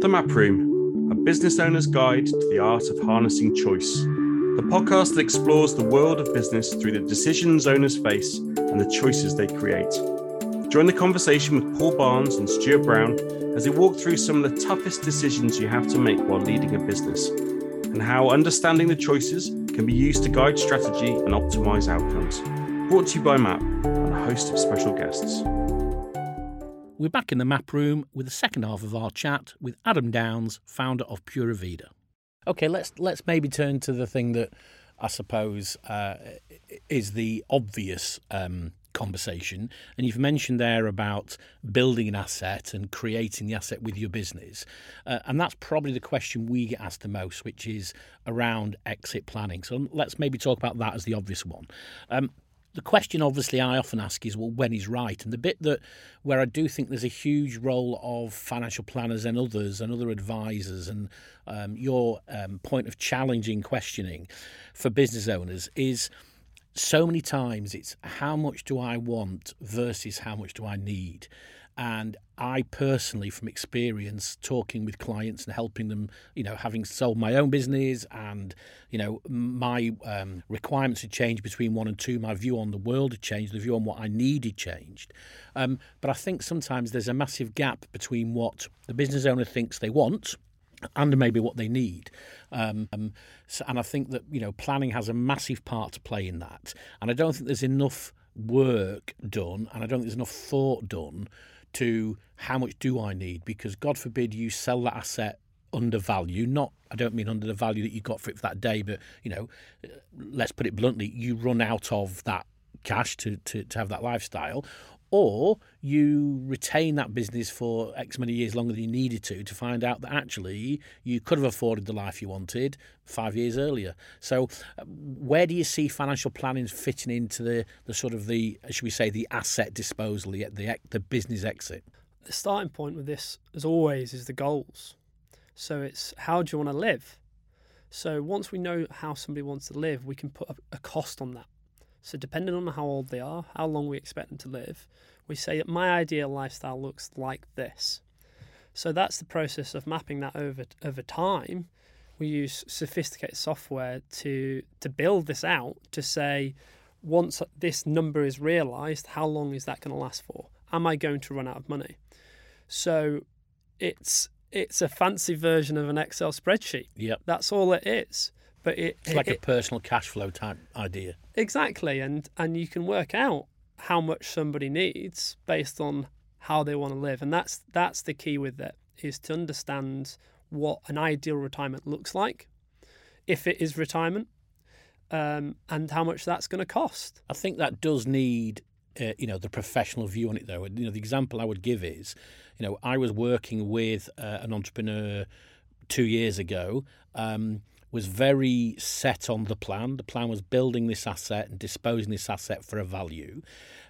The Map Room, a business owner's guide to the art of harnessing choice. The podcast that explores the world of business through the decisions owners face and the choices they create. Join the conversation with Paul Barnes and Stuart Brown as they walk through some of the toughest decisions you have to make while leading a business and how understanding the choices can be used to guide strategy and optimize outcomes. Brought to you by MAP and a host of special guests. We're back in the map room with the second half of our chat with Adam Downes, founder of Pura Vida. Okay, let's let's maybe turn to the thing that I suppose uh, is the obvious um, conversation. And you've mentioned there about building an asset and creating the asset with your business. Uh, and that's probably the question we get asked the most, which is around exit planning. So let's maybe talk about that as the obvious one. Um, the question obviously I often ask is well when is right? And the bit that where I do think there's a huge role of financial planners and others and other advisors and um, your um, point of challenging questioning for business owners is so many times it's how much do I want versus how much do I need and I personally, from experience, talking with clients and helping them, you know, having sold my own business and, you know, my um, requirements had changed between one and two. My view on the world had changed. The view on what I needed changed. Um, but I think sometimes there's a massive gap between what the business owner thinks they want and maybe what they need. Um, um, so, and I think that you know planning has a massive part to play in that. And I don't think there's enough work done, and I don't think there's enough thought done to how much do I need? Because God forbid you sell that asset under value. Not, I don't mean under the value that you got for it for that day, but you know, let's put it bluntly, you run out of that cash to, to, to have that lifestyle, or you retain that business for X many years longer than you needed to to find out that actually you could have afforded the life you wanted five years earlier. So, uh, where do you see financial planning fitting into the, the sort of the should we say the asset disposal, the the, the business exit? The starting point with this, as always, is the goals. So it's how do you want to live? So once we know how somebody wants to live, we can put a, a cost on that. So, depending on how old they are, how long we expect them to live, we say that my ideal lifestyle looks like this. So, that's the process of mapping that over over time. We use sophisticated software to to build this out to say, once this number is realized, how long is that going to last for? Am I going to run out of money? So, it's it's a fancy version of an Excel spreadsheet. Yep. That's all it is. But it, it's like it, a personal cash flow type idea. Exactly, and and you can work out how much somebody needs based on how they want to live, and that's that's the key with it is to understand what an ideal retirement looks like, if it is retirement, um, and how much that's going to cost. I think that does need uh, you know the professional view on it though you know the example i would give is you know i was working with uh, an entrepreneur two years ago um, was very set on the plan. The plan was building this asset and disposing this asset for a value.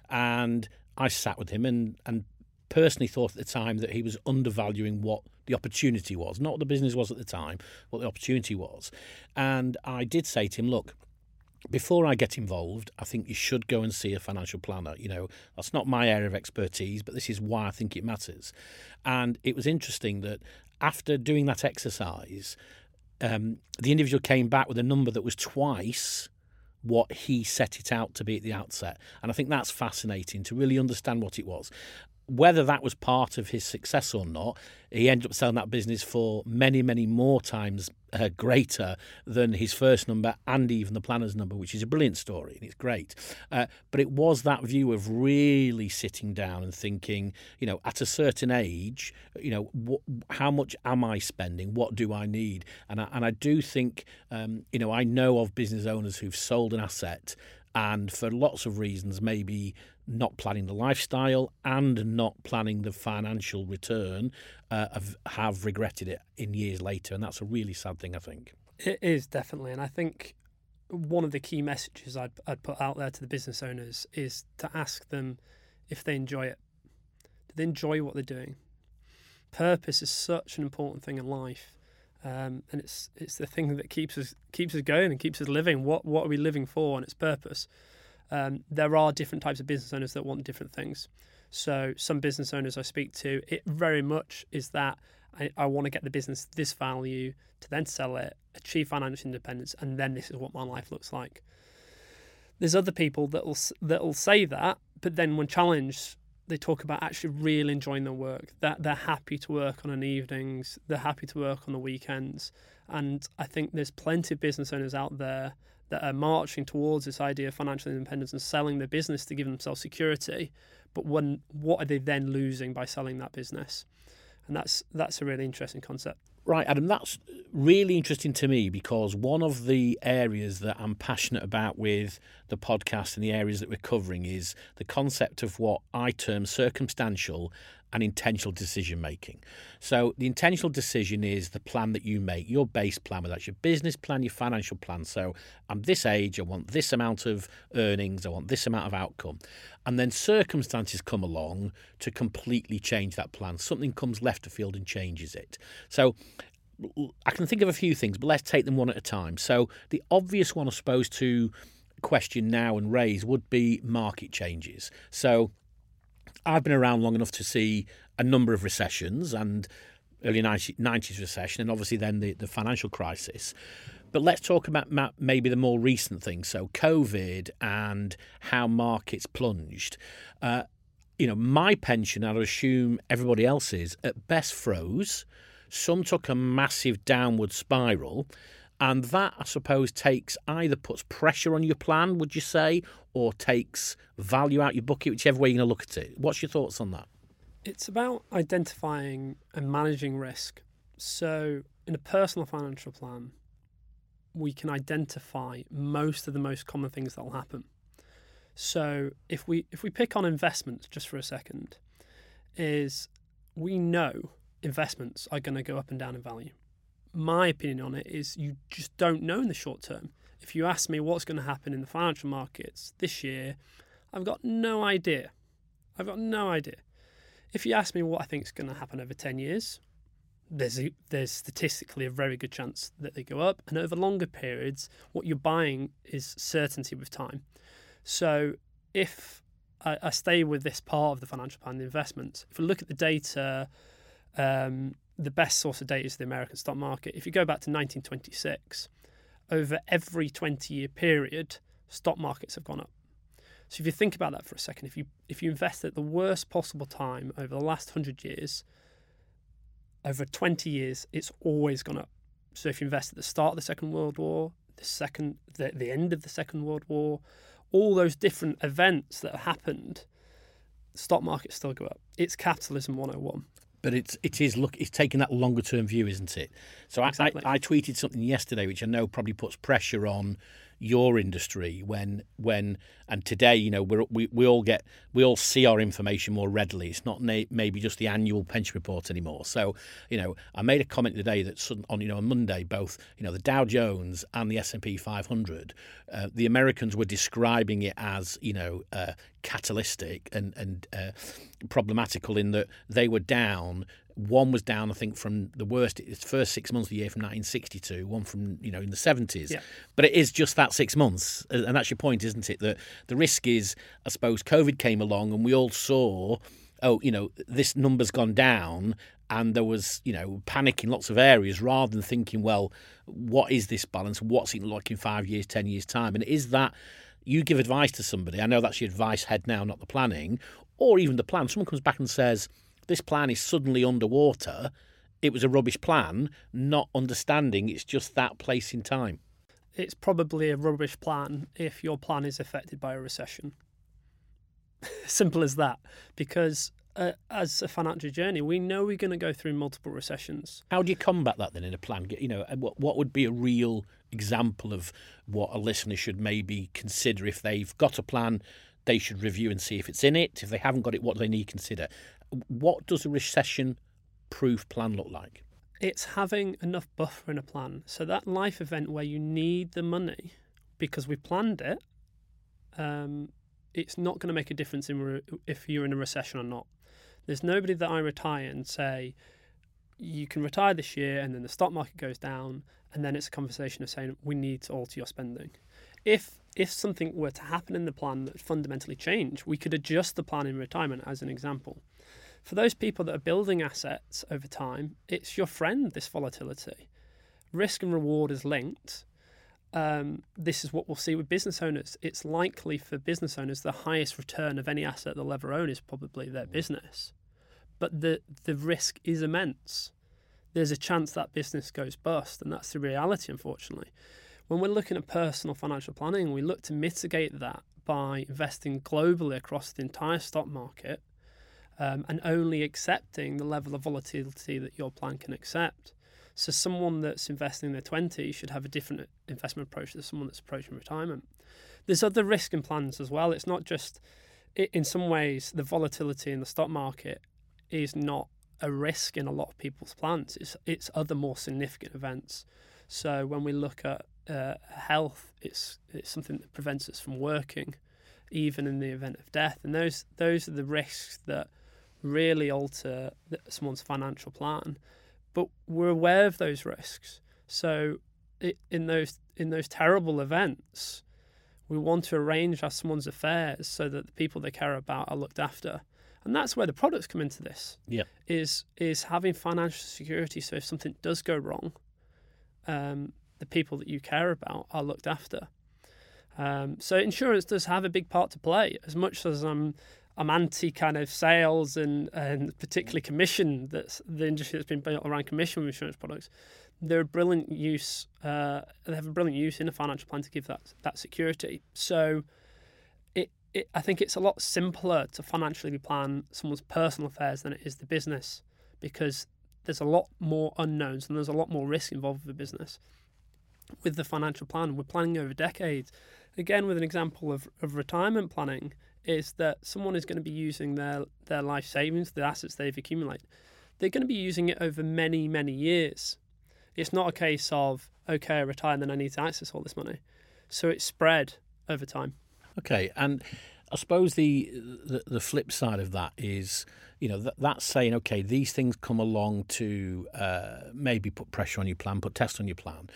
And I sat with him and, and personally thought at the time that he was undervaluing what the opportunity was, not what the business was at the time, what the opportunity was. And I did say to him, look, before I get involved, I think you should go and see a financial planner. You know, that's not my area of expertise, but this is why I think it matters. And it was interesting that after doing that exercise, um, the individual came back with a number that was twice what he set it out to be at the outset. And I think that's fascinating to really understand what it was whether that was part of his success or not, he ended up selling that business for many, many more times uh, greater than his first number and even the planner's number, which is a brilliant story and it's great. Uh, but it was that view of really sitting down and thinking, you know, at a certain age, you know, wh- how much am I spending? What do I need? And I, and I do think, um, you know, I know of business owners who've sold an asset and for lots of reasons, maybe not planning the lifestyle and not planning the financial return, uh, have, have regretted it in years later, and that's a really sad thing, I think. It is definitely, and I think one of the key messages I'd, I'd put out there to the business owners is to ask them if they enjoy it. Do they enjoy what they're doing? Purpose is such an important thing in life. Um, and it's it's the thing that keeps us keeps us going and keeps us living. What what are we living for and its purpose? Um, there are different types of business owners that want different things. So some business owners I speak to, it very much is that I, I want to get the business this value to then sell it, achieve financial independence, and then this is what my life looks like. There's other people that'll that'll say that, but then when challenged, they talk about actually really enjoying their work. That they're happy to work on an evenings, they're happy to work on the weekends, and I think there's plenty of business owners out there that are marching towards this idea of financial independence and selling their business to give themselves security. But when, what are they then losing by selling that business? And that's that's a really interesting concept. Right, Adam, that's really interesting to me because one of the areas that I'm passionate about with the podcast and the areas that we're covering is the concept of what I term circumstantial and intentional decision making. So the intentional decision is the plan that you make, your base plan, whether that's your business plan, your financial plan. So I'm this age, I want this amount of earnings, I want this amount of outcome. And then circumstances come along to completely change that plan. Something comes left of field and changes it. So I can think of a few things, but let's take them one at a time. So the obvious one, I suppose, to question now and raise would be market changes. So I've been around long enough to see a number of recessions and early 90s recession and obviously then the, the financial crisis. But let's talk about maybe the more recent things. So, COVID and how markets plunged. Uh, you know, my pension, I'd assume everybody else's, at best froze. Some took a massive downward spiral. And that, I suppose, takes either puts pressure on your plan, would you say, or takes value out your bucket, whichever way you're going to look at it. What's your thoughts on that? It's about identifying and managing risk. So, in a personal financial plan, we can identify most of the most common things that will happen. So, if we if we pick on investments just for a second, is we know investments are going to go up and down in value my opinion on it is you just don't know in the short term. If you ask me what's going to happen in the financial markets this year, I've got no idea. I've got no idea. If you ask me what I think is going to happen over 10 years, there's a, there's statistically a very good chance that they go up. And over longer periods, what you're buying is certainty with time. So if I, I stay with this part of the financial plan, the investment, if we look at the data, um, the best source of data is the American stock market. If you go back to 1926, over every 20 year period, stock markets have gone up. So if you think about that for a second, if you if you invest at the worst possible time over the last 100 years, over 20 years, it's always gone up. So if you invest at the start of the Second World War, the second the, the end of the Second World War, all those different events that have happened, stock markets still go up. It's capitalism 101 but it's it is look it's taking that longer term view, isn't it? So exactly. I, I, I tweeted something yesterday which I know probably puts pressure on your industry when when and today you know we we we all get we all see our information more readily. It's not na- maybe just the annual pension report anymore. So you know I made a comment today that on you know on Monday both you know the Dow Jones and the S&P 500 uh, the Americans were describing it as you know uh, catalytic and and uh, problematical in that they were down one was down, I think, from the worst, its first six months of the year from 1962, one from, you know, in the 70s. Yeah. But it is just that six months. And that's your point, isn't it? That the risk is, I suppose, COVID came along and we all saw, oh, you know, this number's gone down and there was, you know, panic in lots of areas rather than thinking, well, what is this balance? What's it like in five years, 10 years' time? And is that you give advice to somebody, I know that's your advice head now, not the planning, or even the plan. Someone comes back and says, this plan is suddenly underwater, it was a rubbish plan, not understanding it's just that place in time. It's probably a rubbish plan if your plan is affected by a recession. Simple as that. Because uh, as a financial journey, we know we're going to go through multiple recessions. How do you combat that then in a plan? You know, what what would be a real example of what a listener should maybe consider if they've got a plan? They should review and see if it's in it. If they haven't got it, what do they need to consider? what does a recession proof plan look like? It's having enough buffer in a plan. So that life event where you need the money because we planned it, um, it's not going to make a difference in re- if you're in a recession or not. There's nobody that I retire and say, you can retire this year and then the stock market goes down and then it's a conversation of saying we need to alter your spending. If if something were to happen in the plan that fundamentally changed, we could adjust the plan in retirement as an example. For those people that are building assets over time, it's your friend, this volatility. Risk and reward is linked. Um, this is what we'll see with business owners. It's likely for business owners the highest return of any asset they'll ever own is probably their business. But the, the risk is immense. There's a chance that business goes bust, and that's the reality, unfortunately. When we're looking at personal financial planning, we look to mitigate that by investing globally across the entire stock market um, and only accepting the level of volatility that your plan can accept. So, someone that's investing in their 20s should have a different investment approach than someone that's approaching retirement. There's other risk in plans as well. It's not just, in some ways, the volatility in the stock market is not a risk in a lot of people's plans. It's, it's other more significant events. So, when we look at uh, health, it's it's something that prevents us from working, even in the event of death. And those those are the risks that really alter someone's financial plan. But we're aware of those risks. So it, in those in those terrible events, we want to arrange our someone's affairs so that the people they care about are looked after. And that's where the products come into this. Yeah. Is is having financial security so if something does go wrong, um, the people that you care about are looked after. Um, so insurance does have a big part to play. As much as I'm I'm anti kind of sales and and particularly commission that's the industry that's been built around commission with insurance products. They're a brilliant use. Uh, they have a brilliant use in a financial plan to give that that security. So, it, it I think it's a lot simpler to financially plan someone's personal affairs than it is the business because there's a lot more unknowns and there's a lot more risk involved with the business with the financial plan. We're planning over decades. Again, with an example of, of retirement planning, is that someone is going to be using their, their life savings, the assets they've accumulated. They're going to be using it over many, many years. It's not a case of, okay, I retire and then I need to access all this money. So it's spread over time. Okay. And I suppose the, the, the flip side of that is, you know, that, that's saying, okay, these things come along to uh, maybe put pressure on your plan, put tests on your plan.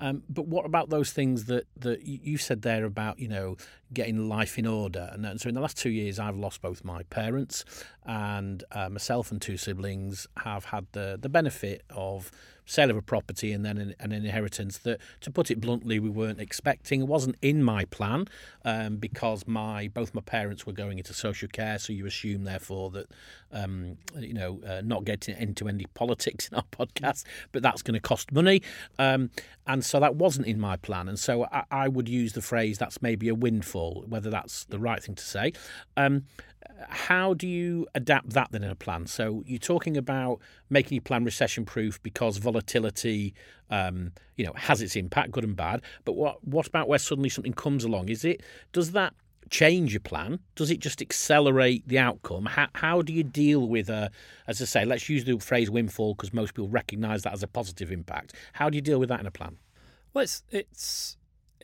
Um, but what about those things that, that you said there about, you know, getting life in order? And so in the last two years, I've lost both my parents and uh, myself and two siblings have had the, the benefit of sale of a property and then an, an, inheritance that, to put it bluntly, we weren't expecting. It wasn't in my plan um, because my both my parents were going into social care, so you assume therefore that um, you know uh, not getting into any politics in our podcast, but that's going to cost money, um, and so that wasn't in my plan. And so I, I, would use the phrase that's maybe a windfall, whether that's the right thing to say. How do you adapt that then in a plan? So you're talking about making your plan recession proof because volatility, um, you know, has its impact, good and bad. But what what about where suddenly something comes along? Is it does that change your plan? Does it just accelerate the outcome? How, how do you deal with a, as I say, let's use the phrase windfall because most people recognise that as a positive impact. How do you deal with that in a plan? Well, it's it's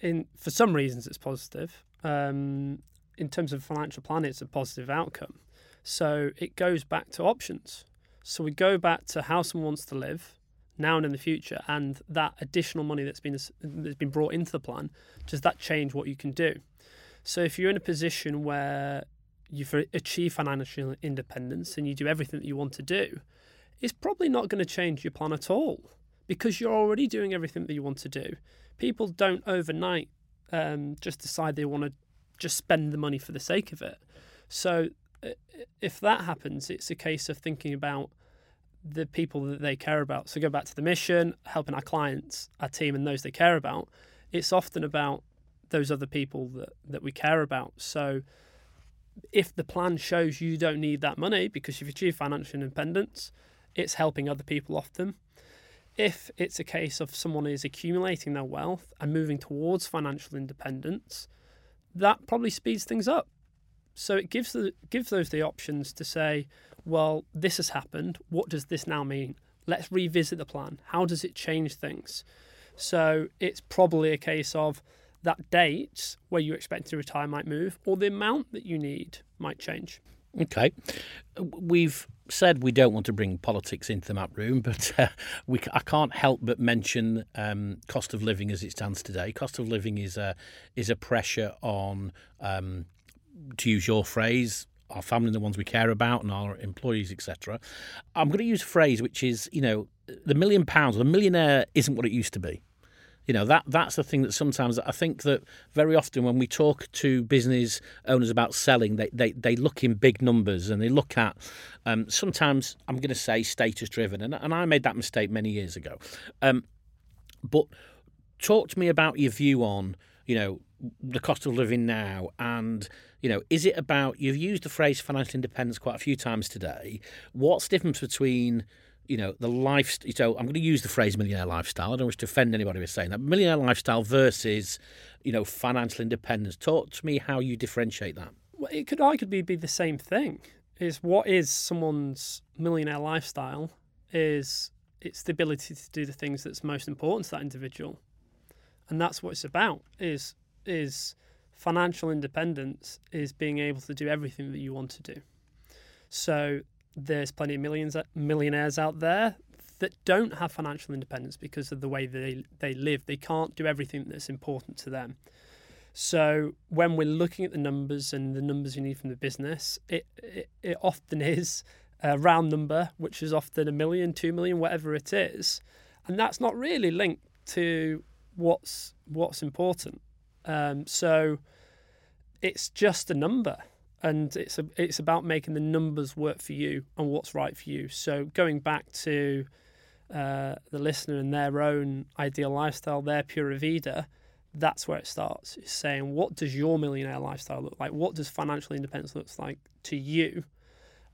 in for some reasons it's positive. Um, in terms of financial plan, it's a positive outcome. So it goes back to options. So we go back to how someone wants to live now and in the future, and that additional money that's been that's been brought into the plan. Does that change what you can do? So if you're in a position where you've achieved financial independence and you do everything that you want to do, it's probably not going to change your plan at all because you're already doing everything that you want to do. People don't overnight um, just decide they want to just spend the money for the sake of it. So if that happens, it's a case of thinking about the people that they care about. So go back to the mission, helping our clients, our team, and those they care about. It's often about those other people that, that we care about. So if the plan shows you don't need that money because you've achieved financial independence, it's helping other people often. If it's a case of someone is accumulating their wealth and moving towards financial independence, that probably speeds things up. So it gives the gives those the options to say, well, this has happened. What does this now mean? Let's revisit the plan. How does it change things? So it's probably a case of that date where you expect to retire might move, or the amount that you need might change. Okay. We've said we don't want to bring politics into the map room, but uh, we, I can't help but mention um, cost of living as it stands today. Cost of living is a, is a pressure on, um, to use your phrase, our family and the ones we care about and our employees, etc. I'm going to use a phrase which is, you know, the million pounds, the millionaire isn't what it used to be. You know that that's the thing that sometimes I think that very often when we talk to business owners about selling, they they, they look in big numbers and they look at um, sometimes I'm going to say status driven, and and I made that mistake many years ago. Um, but talk to me about your view on you know the cost of living now and you know is it about you've used the phrase financial independence quite a few times today what's the difference between you know the lifestyle. so i'm going to use the phrase millionaire lifestyle. I don't wish to offend anybody with saying that. Millionaire lifestyle versus you know financial independence. Talk to me how you differentiate that. Well, it could arguably be the same thing. Is what is someone's millionaire lifestyle is it's the ability to do the things that's most important to that individual. And that's what it's about is is financial independence is being able to do everything that you want to do. So there's plenty of millions millionaires out there that don't have financial independence because of the way they they live. They can't do everything that's important to them. So when we're looking at the numbers and the numbers you need from the business it it, it often is a round number which is often a million two million whatever it is. And that's not really linked to what's what's important. Um, so it's just a number, and it's a, it's about making the numbers work for you and what's right for you. So going back to uh, the listener and their own ideal lifestyle, their pura vida, that's where it starts. It's saying, what does your millionaire lifestyle look like? What does financial independence look like to you?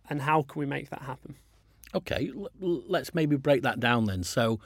And how can we make that happen? Okay, let's maybe break that down then. So,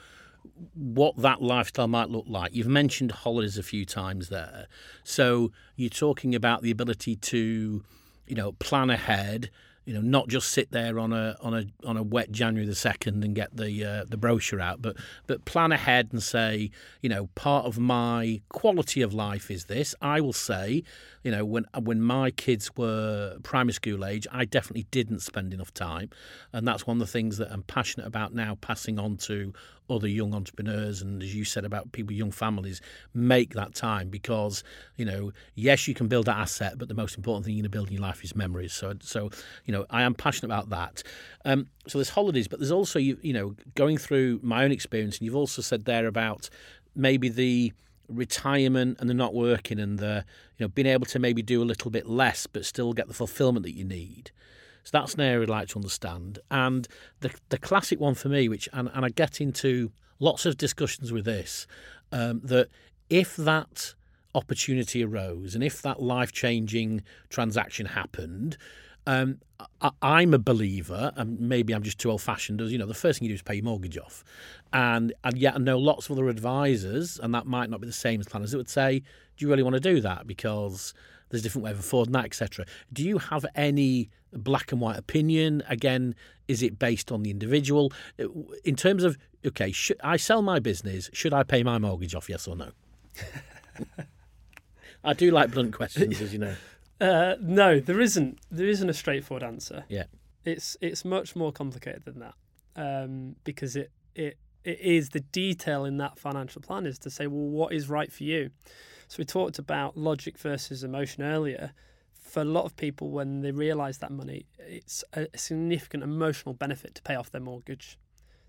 what that lifestyle might look like. You've mentioned holidays a few times there. So you're talking about the ability to, you know, plan ahead, you know, not just sit there on a on a on a wet January the second and get the uh, the brochure out, but but plan ahead and say, you know, part of my quality of life is this. I will say, you know, when when my kids were primary school age, I definitely didn't spend enough time, and that's one of the things that I'm passionate about now, passing on to other young entrepreneurs and as you said about people young families make that time because you know yes you can build that asset but the most important thing you're going to build in your life is memories. So so you know I am passionate about that. Um, so there's holidays but there's also you you know going through my own experience and you've also said there about maybe the retirement and the not working and the you know being able to maybe do a little bit less but still get the fulfillment that you need so that's an area I'd like to understand. And the the classic one for me, which and, and I get into lots of discussions with this, um, that if that opportunity arose and if that life changing transaction happened, um, I, am a believer, and maybe I'm just too old fashioned. As you know, the first thing you do is pay your mortgage off, and and yet I know lots of other advisors, and that might not be the same as planners. That would say, do you really want to do that because there's a different way of affording that, etc. Do you have any black and white opinion? Again, is it based on the individual? In terms of, okay, should I sell my business? Should I pay my mortgage off? Yes or no? I do like blunt questions, as you know. Uh, no, there isn't. There isn't a straightforward answer. Yeah, it's it's much more complicated than that um, because it it it is the detail in that financial plan is to say, well, what is right for you. So we talked about logic versus emotion earlier. For a lot of people, when they realise that money, it's a significant emotional benefit to pay off their mortgage,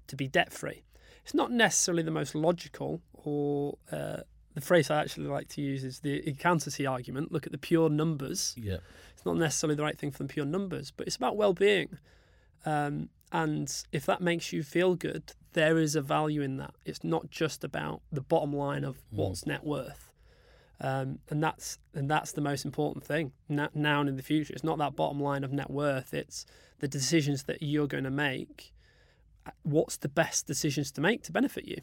to be debt free. It's not necessarily the most logical, or uh, the phrase I actually like to use is the accountancy argument. Look at the pure numbers. Yeah, it's not necessarily the right thing for the pure numbers, but it's about well-being. Um, and if that makes you feel good, there is a value in that. It's not just about the bottom line of mm. what's mm. net worth. Um, and that's and that's the most important thing now, and in the future. It's not that bottom line of net worth. It's the decisions that you're going to make. What's the best decisions to make to benefit you?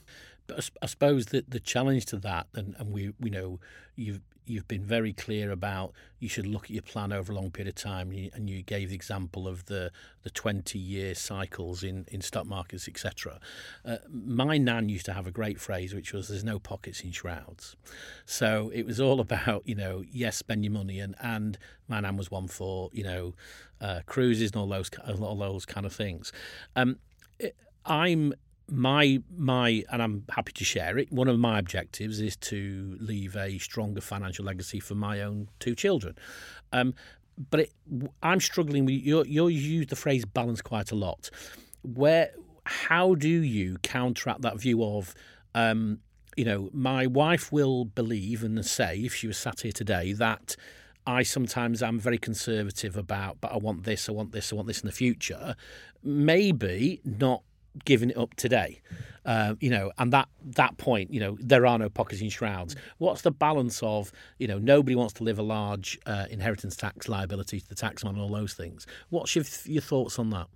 But I suppose that the challenge to that, and, and we we know you've you've been very clear about you should look at your plan over a long period of time, and you gave the example of the the twenty year cycles in in stock markets, etc. Uh, my nan used to have a great phrase, which was "There's no pockets in shrouds." So it was all about you know yes, spend your money, and and my nan was one for you know uh, cruises and all those all those kind of things. Um, I'm my my and I'm happy to share it. One of my objectives is to leave a stronger financial legacy for my own two children. Um, but it, I'm struggling with you. You use the phrase balance quite a lot. Where, how do you counteract that view of, um, you know, my wife will believe and say, if she was sat here today, that I sometimes am very conservative about, but I want this, I want this, I want this in the future. Maybe not giving it up today. Uh, you know, and that that point, you know, there are no pockets in shrouds. What's the balance of, you know, nobody wants to live a large uh, inheritance tax liability to the taxman and all those things. What's your your thoughts on that?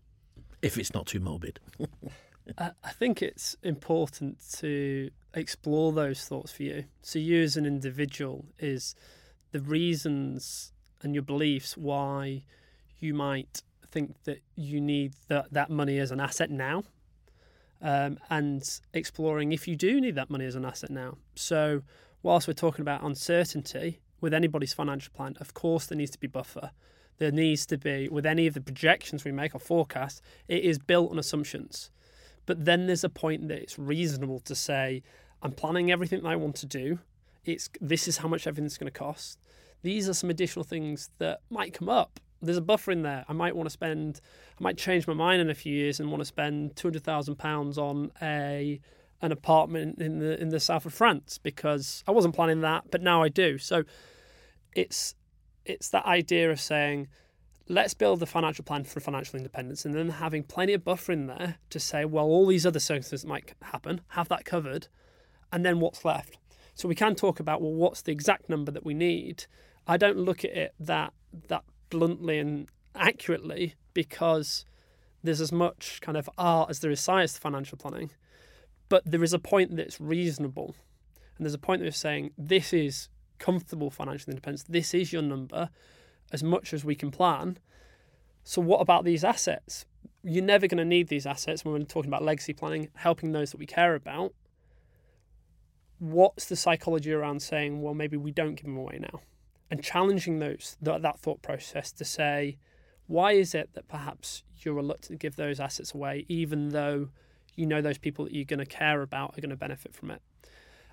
If it's not too morbid. I think it's important to explore those thoughts for you. So you as an individual is the reasons and your beliefs why you might think that you need that, that money as an asset now um, and exploring if you do need that money as an asset now. So, whilst we're talking about uncertainty with anybody's financial plan, of course, there needs to be buffer. There needs to be, with any of the projections we make or forecasts, it is built on assumptions. But then there's a point that it's reasonable to say, I'm planning everything that I want to do. It's this is how much everything's going to cost. These are some additional things that might come up there's a buffer in there. I might want to spend, I might change my mind in a few years and want to spend two hundred thousand pounds on a an apartment in the in the south of France because I wasn't planning that, but now I do. So it's it's that idea of saying, let's build the financial plan for financial independence, and then having plenty of buffer in there to say, well, all these other circumstances might happen, have that covered, and then what's left. So we can talk about well, what's the exact number that we need. I don't look at it that that bluntly and accurately because there's as much kind of art as there is science to financial planning. But there is a point that's reasonable. And there's a point of saying this is comfortable financial independence. This is your number as much as we can plan. So, what about these assets? You're never going to need these assets when we're talking about legacy planning, helping those that we care about. What's the psychology around saying, well, maybe we don't give them away now? And challenging those that, that thought process to say, why is it that perhaps you're reluctant to give those assets away, even though you know those people that you're going to care about are going to benefit from it?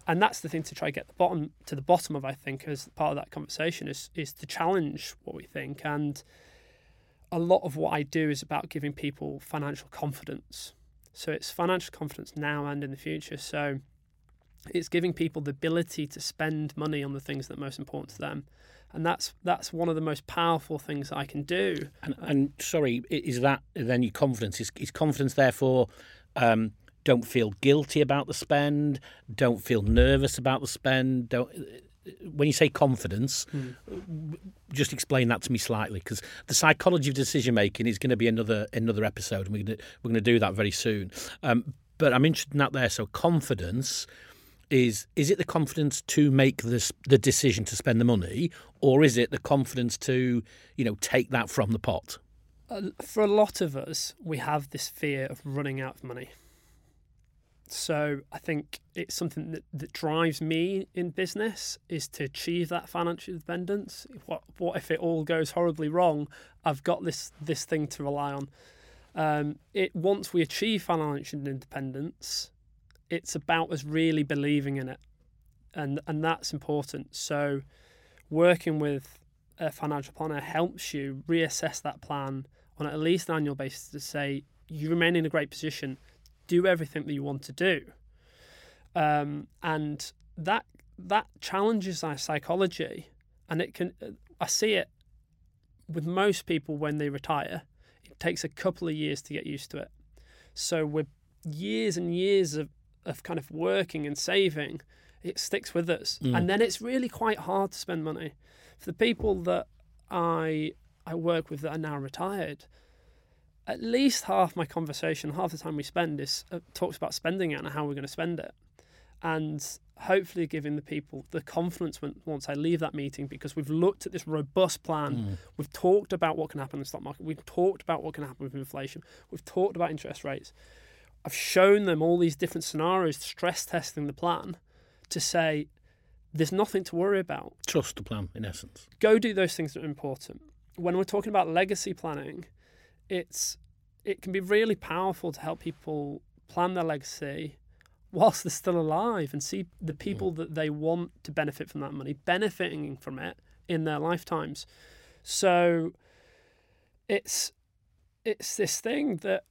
And that's the thing to try to get the bottom to the bottom of. I think as part of that conversation is is to challenge what we think. And a lot of what I do is about giving people financial confidence. So it's financial confidence now and in the future. So it's giving people the ability to spend money on the things that are most important to them and that's that's one of the most powerful things I can do. And, and sorry, is that then your confidence? Is, is confidence therefore? Um, don't feel guilty about the spend. Don't feel nervous about the spend. Don't. When you say confidence, hmm. just explain that to me slightly, because the psychology of decision making is going to be another another episode, and we're going to, we're going to do that very soon. Um, but I'm interested in that there. So confidence is is it the confidence to make this the decision to spend the money or is it the confidence to you know take that from the pot? For a lot of us we have this fear of running out of money. So i think it's something that, that drives me in business is to achieve that financial independence. What what if it all goes horribly wrong? I've got this this thing to rely on. Um, it once we achieve financial independence it's about us really believing in it, and and that's important. So, working with a financial planner helps you reassess that plan on at least an annual basis to say you remain in a great position, do everything that you want to do, um, and that that challenges our psychology, and it can. I see it with most people when they retire. It takes a couple of years to get used to it. So we're years and years of of kind of working and saving, it sticks with us. Mm. And then it's really quite hard to spend money. For the people that I I work with that are now retired, at least half my conversation, half the time we spend is uh, talks about spending it and how we're going to spend it, and hopefully giving the people the confidence when, once I leave that meeting because we've looked at this robust plan, mm. we've talked about what can happen in the stock market, we've talked about what can happen with inflation, we've talked about interest rates, I've shown them all these different scenarios, stress testing the plan to say there's nothing to worry about. Trust the plan, in essence. Go do those things that are important. When we're talking about legacy planning, it's it can be really powerful to help people plan their legacy whilst they're still alive and see the people mm. that they want to benefit from that money benefiting from it in their lifetimes. So it's it's this thing that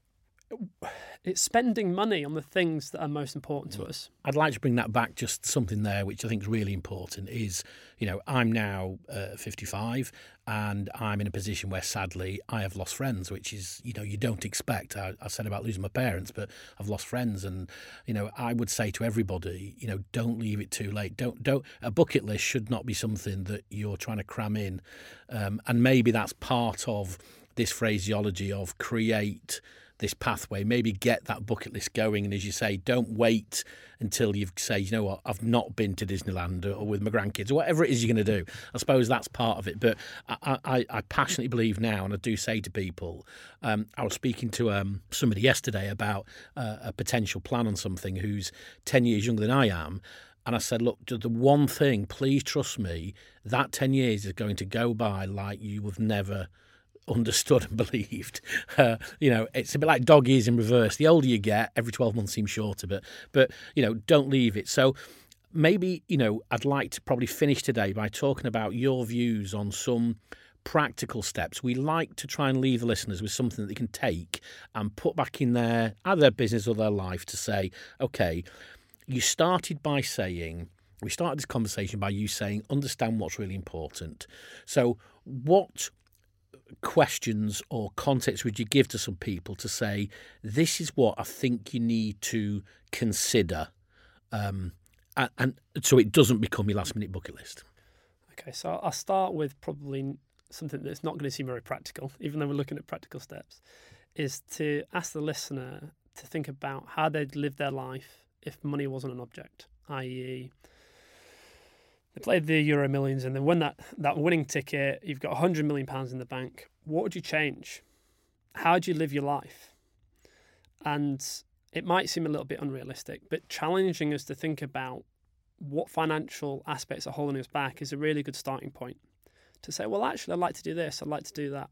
it's spending money on the things that are most important to us. I'd like to bring that back. Just something there, which I think is really important, is you know I'm now uh, 55 and I'm in a position where sadly I have lost friends, which is you know you don't expect. I, I said about losing my parents, but I've lost friends, and you know I would say to everybody, you know, don't leave it too late. Don't don't a bucket list should not be something that you're trying to cram in, um, and maybe that's part of this phraseology of create this pathway. Maybe get that bucket list going, and as you say, don't wait until you've say, you know what, I've not been to Disneyland or, with my grandkids or whatever it is you're going to do. I suppose that's part of it. But I, I, I passionately believe now, and I do say to people, um, I was speaking to um, somebody yesterday about uh, a potential plan on something who's ten years younger than I am. And I said, look, the one thing, please trust me, that 10 years is going to go by like you have never understood and believed. Uh, you know, it's a bit like dog years in reverse. The older you get, every 12 months seems shorter, but, but you know, don't leave it. So maybe, you know, I'd like to probably finish today by talking about your views on some practical steps. We like to try and leave the listeners with something that they can take and put back in their either their business or their life to say, okay, you started by saying, we started this conversation by you saying, understand what's really important. So, what questions or context would you give to some people to say this is what I think you need to consider, um, and, and, so it doesn't become your last minute bucket list? Okay, so I'll start with probably something that's not going to seem very practical, even though we're looking at practical steps, is to ask the listener to think about how they'd live their life if money wasn't an object, i.e., they played the Euro Millions and they won that, that winning ticket. You've got £100 million in the bank. What would you change? How do you live your life? And it might seem a little bit unrealistic, but challenging us to think about what financial aspects are holding us back is a really good starting point to say, well, actually, I'd like to do this, I'd like to do that.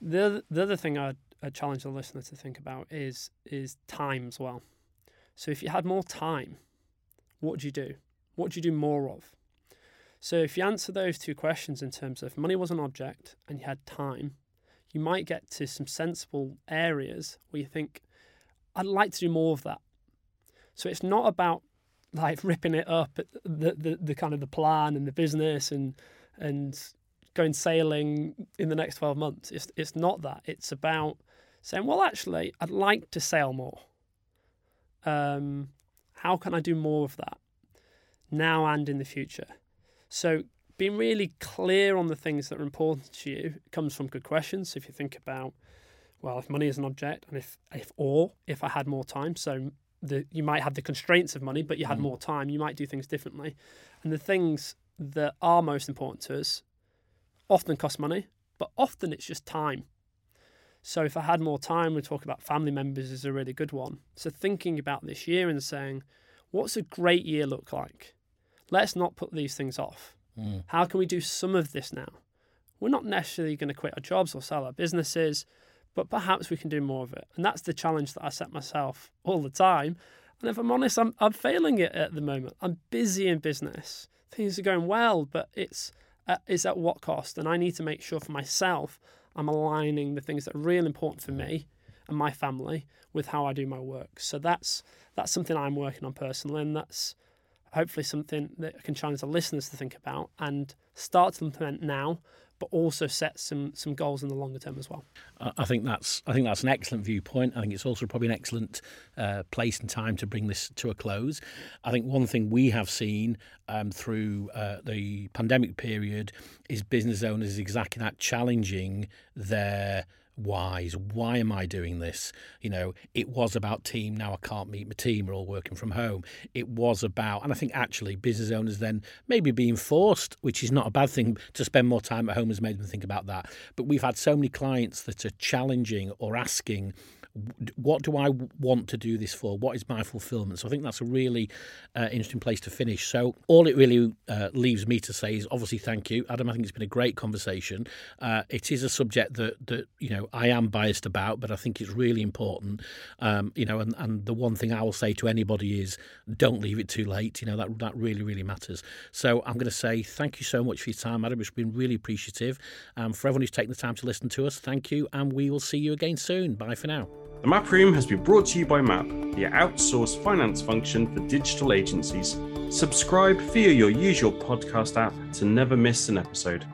The, the other thing I'd, I'd challenge the listener to think about is is time as well. So if you had more time, what would you do? What would you do more of? So if you answer those two questions in terms of money was an object and you had time, you might get to some sensible areas where you think, I'd like to do more of that. So it's not about like ripping it up the, the, the kind of the plan and the business and and going sailing in the next 12 months. It's it's not that. It's about saying, well actually I'd like to sail more. Um, how can I do more of that now and in the future? So being really clear on the things that are important to you comes from good questions. So if you think about, well, if money is an object, and if if or if I had more time, so the you might have the constraints of money, but you had mm. more time, you might do things differently. And the things that are most important to us often cost money, but often it's just time. So if I had more time, we talk about family members is a really good one. So thinking about this year and saying, what's a great year look like? Let's not put these things off. Mm. How can we do some of this now? We're not necessarily going to quit our jobs or sell our businesses, but perhaps we can do more of it. And that's the challenge that I set myself all the time. And if I'm honest, I'm, I'm failing it at the moment. I'm busy in business. Things are going well, but it's uh, it's at what cost? And I need to make sure for myself I'm aligning the things that are real important for me and my family with how I do my work. So that's that's something I'm working on personally, and that's hopefully something that I can challenge the listeners to think about and start to implement now, but also set some some goals in the longer term as well. I think that's I think that's an excellent viewpoint. I think it's also probably an excellent uh, place and time to bring this to a close. I think one thing we have seen um, through uh, the pandemic period is business owners exactly that challenging their whys. Why am I doing this? You know, it was about team. Now I can't meet my team. We're all working from home. It was about, and I think actually business owners then maybe being forced, which is not a bad thing, to spend more time at home has made them think about that. But we've had so many clients that are challenging or asking, what do I want to do this for? What is my fulfillment? So I think that's a really uh, interesting place to finish. So all it really uh, leaves me to say is obviously thank you, Adam. I think it's been a great conversation. Uh, it is a subject that that you know I am biased about, but I think it's really important. Um, you know, and, and the one thing I will say to anybody is don't leave it too late. You know that that really really matters. So I'm going to say thank you so much for your time, Adam. It's been really appreciative. Um, for everyone who's taken the time to listen to us, thank you, and we will see you again soon. Bye for now. The Map Room has been brought to you by MAP, the outsourced finance function for digital agencies. Subscribe via your usual podcast app to never miss an episode.